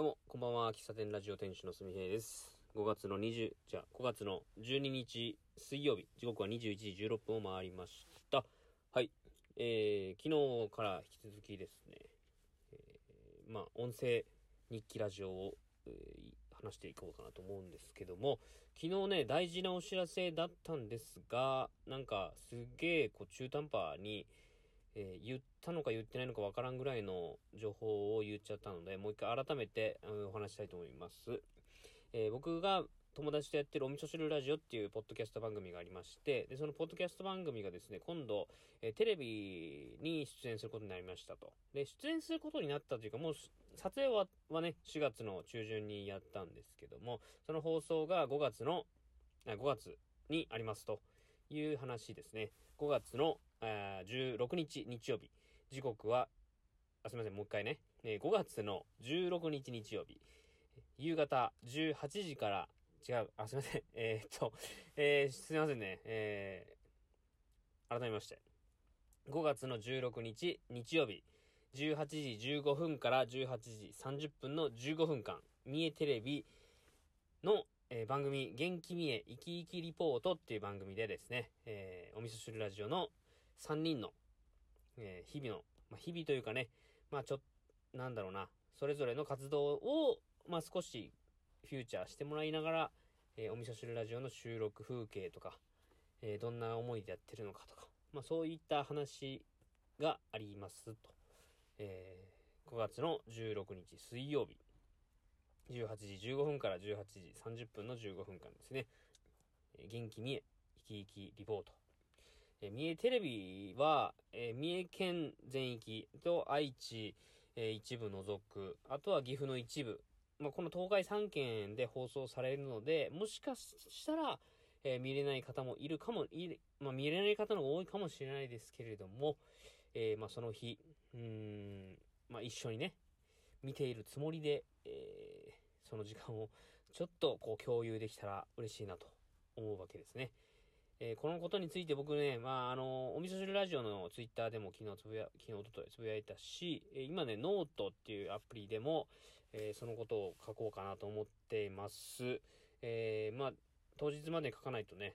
どうも、こんばんは。喫茶店ラジオ店主のすみへいです。5月の20、じゃあ、5月の12日水曜日、時刻は21時16分を回りました。はい。えー、昨日から引き続きですね、えー、まあ、音声日記ラジオを、えー話していこうかなと思うんですけども、昨日ね、大事なお知らせだったんですが、なんか、すげえ、こう、中途半端に、えー言ったのか言ってないのかわからんぐらいの情報を言っちゃったので、もう一回改めて、うんお話したいと思います。えー僕が友達とやってるお味噌汁ラジオっていうポッドキャスト番組がありまして、で、そのポッドキャスト番組がですね、今度、えーテレビに出演することになりましたと。で、出演することになったというか、もう撮影ははね、4月の中旬にやったんですけども、その放送が5月の、あ5月にありますという話ですね。5月のあ16日日曜日。時刻は、あ、すみません、もう一回ね。え5月の16日日曜日。夕方18時から、違う、あ、すみません。えーっと、えーすみませんね。えー改めまして。5月の16日日曜日。18時15分から18時30分の15分間。三重テレビの、えー番組、元気三重生き生きリポートっていう番組でですね、えーお味噌汁ラジオの3人の、えー日々の、まあ、日々というかね、まあちょっと、なんだろうな、それぞれの活動を、まあ少しフューチャーしてもらいながら、えーお味噌汁ラジオの収録風景とか、えーどんな思いでやってるのかとか、まあそういった話がありますと。えー5月の16日水曜日、18時15分から18時30分の15分間ですね。えー元気三重、生き生きリポート。え三重テレビは、え三重県全域と愛知、え一部除く、あとは岐阜の一部、まあ、この東海3県で放送されるので、もしかしたら、えー見れない方もいるかも、いまあ、見れない方の方が多いかもしれないですけれども、えーまあ、その日、うん、まあ、一緒にね、見ているつもりで、えーその時間をちょっとこう共有できたら嬉しいなと思うわけですね。えーこのことについて僕ね、まあ、あの、お味噌汁ラジオのツイッターでも昨日つぶや、昨日、おとといつぶやいたし、えー今ね、ノートっていうアプリでも、えーそのことを書こうかなと思っています。えまあ、当日まで書かないとね、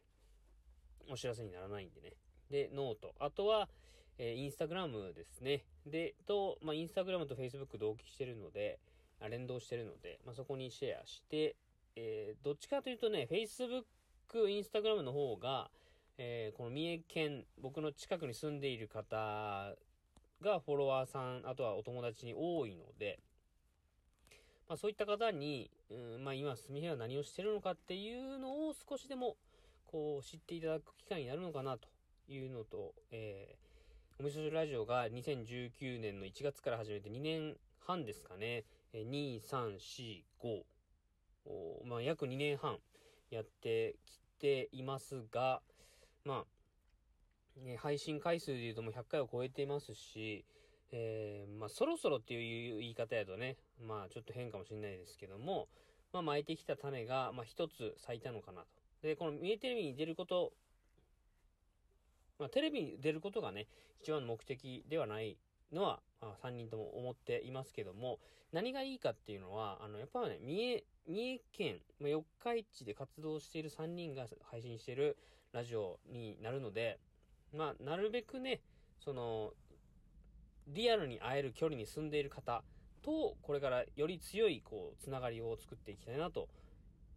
お知らせにならないんでね。で、ノート。あとは、えーインスタグラムですね。で、と、まあ、インスタグラムとフェイスブック同期してるので、あ連動してるので、まあ、そこにシェアして、えどっちかというとね、フェイスブック、インスタグラムの方が、えーこの三重県、僕の近くに住んでいる方がフォロワーさん、あとはお友達に多いので、まあそういった方に、うん、まあ今、すみへは何をしてるのかっていうのを少しでも、こう、知っていただく機会になるのかなというのと、えー、お味噌汁ラジオが2019年の1月から始めて2年半ですかね、えー2、3、4、5、おまあ約2年半。やってきていますが、まあ、ね、配信回数で言うともう100回を超えていますし、えー、まあ、そろそろっていう言い方やとね、まあ、ちょっと変かもしれないですけども、まあ、巻いてきた種が、まあ、一つ咲いたのかなと。で、この三重テレビに出ること、まあ、テレビに出ることがね、一番の目的ではないのは、まあ、3人とも思っていますけども、何がいいかっていうのは、あの、やっぱね、三重、三重県、まあ、四日市で活動している3人が配信しているラジオになるので、まあ、なるべくね、その、リアルに会える距離に住んでいる方と、これからより強い、こう、つながりを作っていきたいなと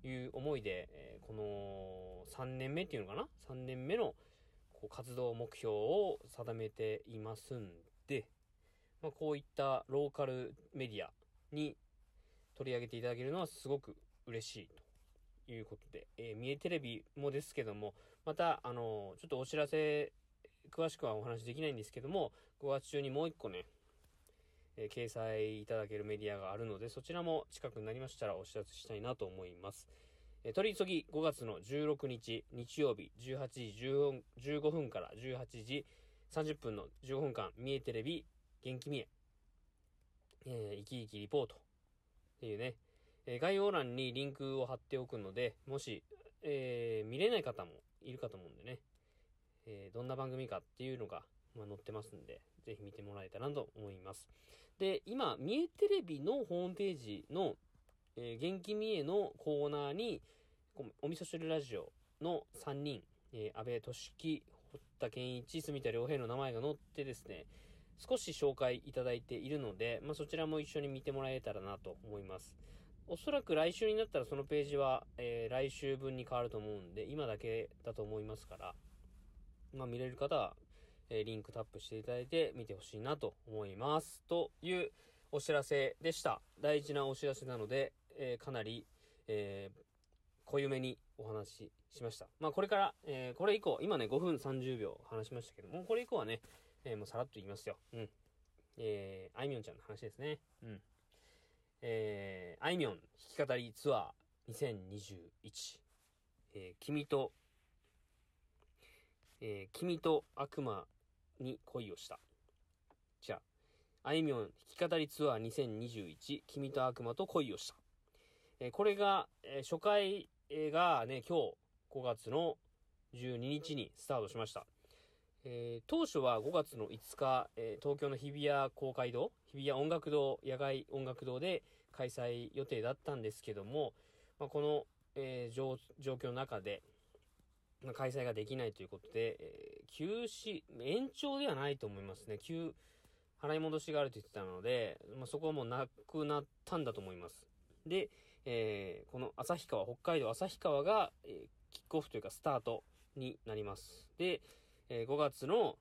いう思いで、えーこの3年目っていうのかな ?3 年目のこう活動目標を定めていますんで、まあ、こういったローカルメディアに取り上げていただけるのはすごく嬉しいということで、えー三重テレビもですけども、また、あのちょっとお知らせ、詳しくはお話できないんですけども、5月中にもう一個ね、えー掲載いただけるメディアがあるので、そちらも近くになりましたらお知らせしたいなと思います。えー取り急ぎ5月の16日日曜日18時15分から18時30分の15分間、三重テレビ元気三重、えー生き生きリポート。っていうね、えー概要欄にリンクを貼っておくので、もし、えー見れない方もいるかと思うんでね、えーどんな番組かっていうのが、まあ、載ってますんで、ぜひ見てもらえたらなと思います。で、今、三重テレビのホームページの、えー、元気三重のコーナーに、お味噌汁ラジオの3人、えー、安倍俊樹、堀田健一、住田良平の名前が載ってですね、少し紹介いただいているので、まあ、そちらも一緒に見てもらえたらなと思います。おそらく来週になったらそのページは、えー、来週分に変わると思うんで、今だけだと思いますから、まあ、見れる方は、えー、リンクタップしていただいて見てほしいなと思います。というお知らせでした。大事なお知らせなので、えー、かなり、えー、濃ゆめにお話ししました。まあこれから、えー、これ以降、今ね5分30秒話しましたけども、これ以降はね、えー、もうさらっと言いますよ。うん。えー、あいみょんちゃんの話ですね。うん。えー、あいみょん弾き語りツアー2021。えー、君と、えー、君と悪魔に恋をした。じゃあ、あいみょん弾き語りツアー2021、君と悪魔と恋をした。えー、これが、えー、初回がね、今日5月の12日にスタートしました。えー、当初は5月の5日、えー、東京の日比谷公会堂、日比谷音楽堂、野外音楽堂で開催予定だったんですけども、まあ、この、えー、状況の中で、まあ、開催ができないということで、え休止、延長ではないと思いますね。急、払い戻しがあると言ってたので、まあ、そこはもうなくなったんだと思います。で、え、この旭川、北海道旭川が、え、キックオフというかスタートになります。で、えー、5月の、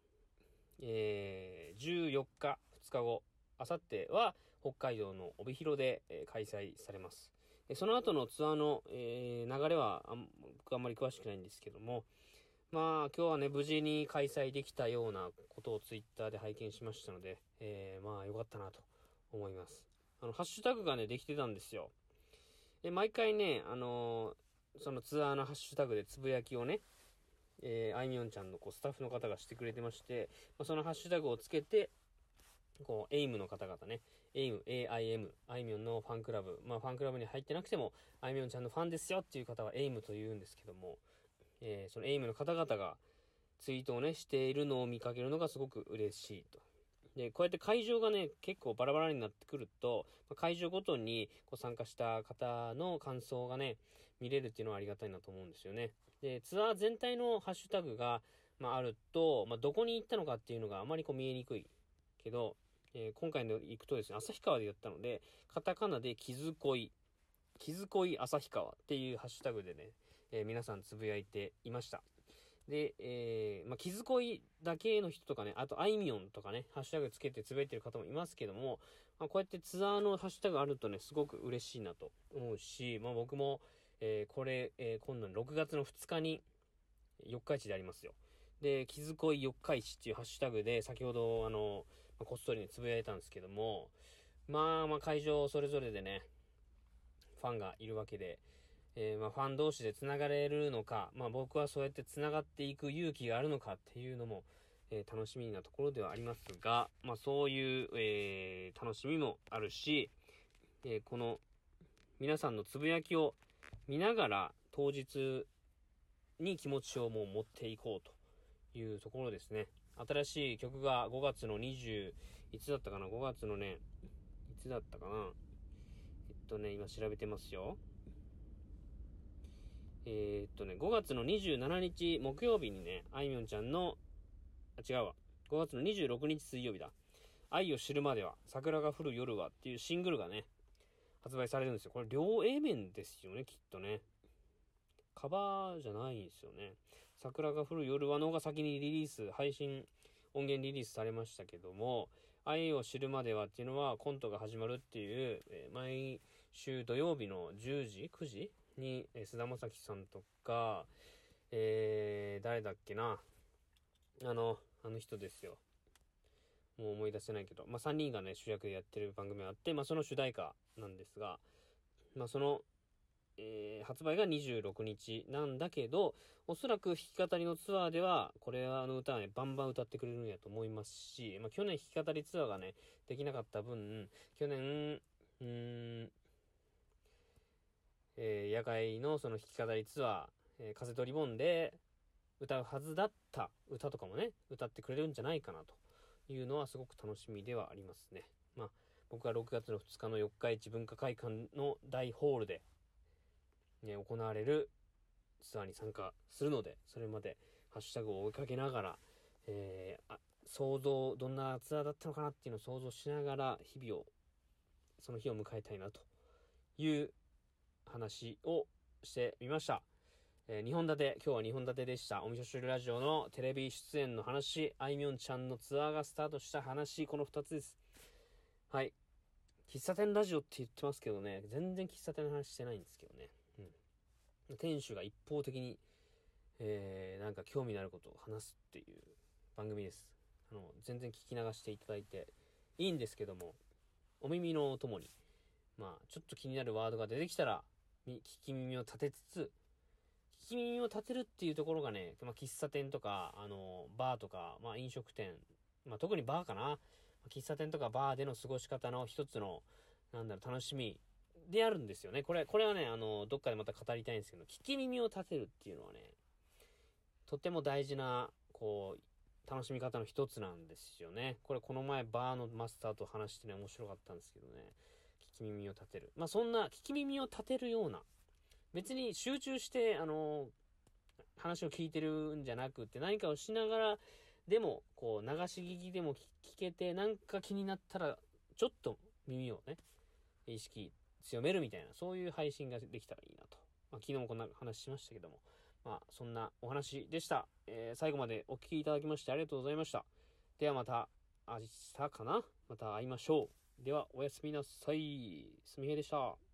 えー、14日、2日後、あさっては北海道の帯広で、えー、開催されます。でその後のツアーの、えー、流れはあん僕あんまり詳しくないんですけども、まあ今日はね、無事に開催できたようなことをツイッターで拝見しましたので、えー、まあ良かったなと思います。あの、ハッシュタグがね、できてたんですよ。で、毎回ね、あのー、そのツアーのハッシュタグでつぶやきをね、えー、あいみょんちゃんのこうスタッフの方がしてくれてまして、まあ、そのハッシュタグをつけて、こう、エイムの方々ね、エイム、AIM、あいみょんのファンクラブ、まあ、ファンクラブに入ってなくても、あいみょんちゃんのファンですよっていう方はエイムと言うんですけども、えー、そのエイムの方々がツイートをね、しているのを見かけるのがすごく嬉しいと。で、こうやって会場がね、結構バラバラになってくると、会場ごとにこう参加した方の感想がね、見れるっていうのはありがたいなと思うんですよね。で、ツアー全体のハッシュタグが、まあ、あると、まあ、どこに行ったのかっていうのがあまりこう見えにくいけど、えー、今回の行くとですね、旭川でやったので、カタカナで気づこい、気づこい旭川っていうハッシュタグでね、えー、皆さんつぶやいていました。で、えー、まあ、気遣いだけの人とかね、あと、あいみょんとかね、ハッシュタグつけてつぶやいてる方もいますけども、まあ、こうやってツアーのハッシュタグあるとね、すごく嬉しいなと思うし、まあ、僕も、えー、これ、えー、今度の6月の2日に、四日市でありますよ。で、気遣い四日市っていうハッシュタグで、先ほど、あの、まあ、こっそりにつぶやいたんですけども、まあまあ会場それぞれでね、ファンがいるわけで、えー、まあ、ファン同士で繋がれるのか、まあ、僕はそうやって繋がっていく勇気があるのかっていうのも、えー、楽しみなところではありますが、まあ、そういう、えー、楽しみもあるし、えこの皆さんのつぶやきを見ながら当日に気持ちをもう持っていこうというところですね。新しい曲が5月の20、いつだったかな ?5 月のね、いつだったかな？えっとね、今調べてますよ。えー、っとね、5月の27日木曜日にね、あいみょんちゃんの、あ、違うわ。5月の26日水曜日だ。愛を知るまでは、桜が降る夜はっていうシングルがね、発売されるんですよ。これ両 A 面ですよね、きっとね。カバーじゃないんですよね。桜が降る夜はのが先にリリース、配信、音源リリースされましたけども、愛を知るまではっていうのはコントが始まるっていう、えー、毎週土曜日の10時 ?9 時に、え菅田将暉さんとか、えー、誰だっけな。あの、あの人ですよ。もう思い出せないけど、まあ、3人がね、主役でやってる番組があって、まあ、その主題歌なんですが、まあ、その、えー、発売が26日なんだけど、おそらく弾き語りのツアーでは、これはあの歌はね、バンバン歌ってくれるんやと思いますし、まあ、去年弾き語りツアーがね、できなかった分、去年、うーん、えー、野外のその弾き語りツアー、えー、風とリボンで歌うはずだった歌とかもね、歌ってくれるんじゃないかなと。いうのはすごく楽しみではありますね。まあ、僕は6月の2日の四日市文化会館の大ホールで、ね、行われるツアーに参加するので、それまでハッシュタグを追いかけながら、えー、あ想像、どんなツアーだったのかなっていうのを想像しながら、日々を、その日を迎えたいなという話をしてみました。えー、2本立て、今日は2本立てでした。おみそ汁ラジオのテレビ出演の話、あいみょんちゃんのツアーがスタートした話、この2つです。はい。喫茶店ラジオって言ってますけどね、全然喫茶店の話してないんですけどね。うん。店主が一方的に、えー、なんか興味のあることを話すっていう番組です。あの、全然聞き流していただいていいんですけども、お耳のともに、まあ、ちょっと気になるワードが出てきたら、聞き耳を立てつつ、聞き耳を立てるっていうところがね、まあ、喫茶店とか、あの、バーとか、まあ、飲食店、まあ、特にバーかな。喫茶店とかバーでの過ごし方の一つの、なんだろう、楽しみであるんですよね。これ、これはね、あの、どっかでまた語りたいんですけど、聞き耳を立てるっていうのはね、とても大事な、こう、楽しみ方の一つなんですよね。これ、この前、バーのマスターと話してね、面白かったんですけどね、聞き耳を立てる。まあ、そんな、聞き耳を立てるような、別に集中して、あの、話を聞いてるんじゃなくて、何かをしながら、でも、こう、流し聞きでも聞けて、なんか気になったら、ちょっと耳をね、意識強めるみたいな、そういう配信ができたらいいなと。まあ、昨日もこんな話しましたけども、まあ、そんなお話でした。えー、最後までお聴きいただきましてありがとうございました。ではまた、明日かな？また会いましょう。では、おやすみなさい。すみへでした。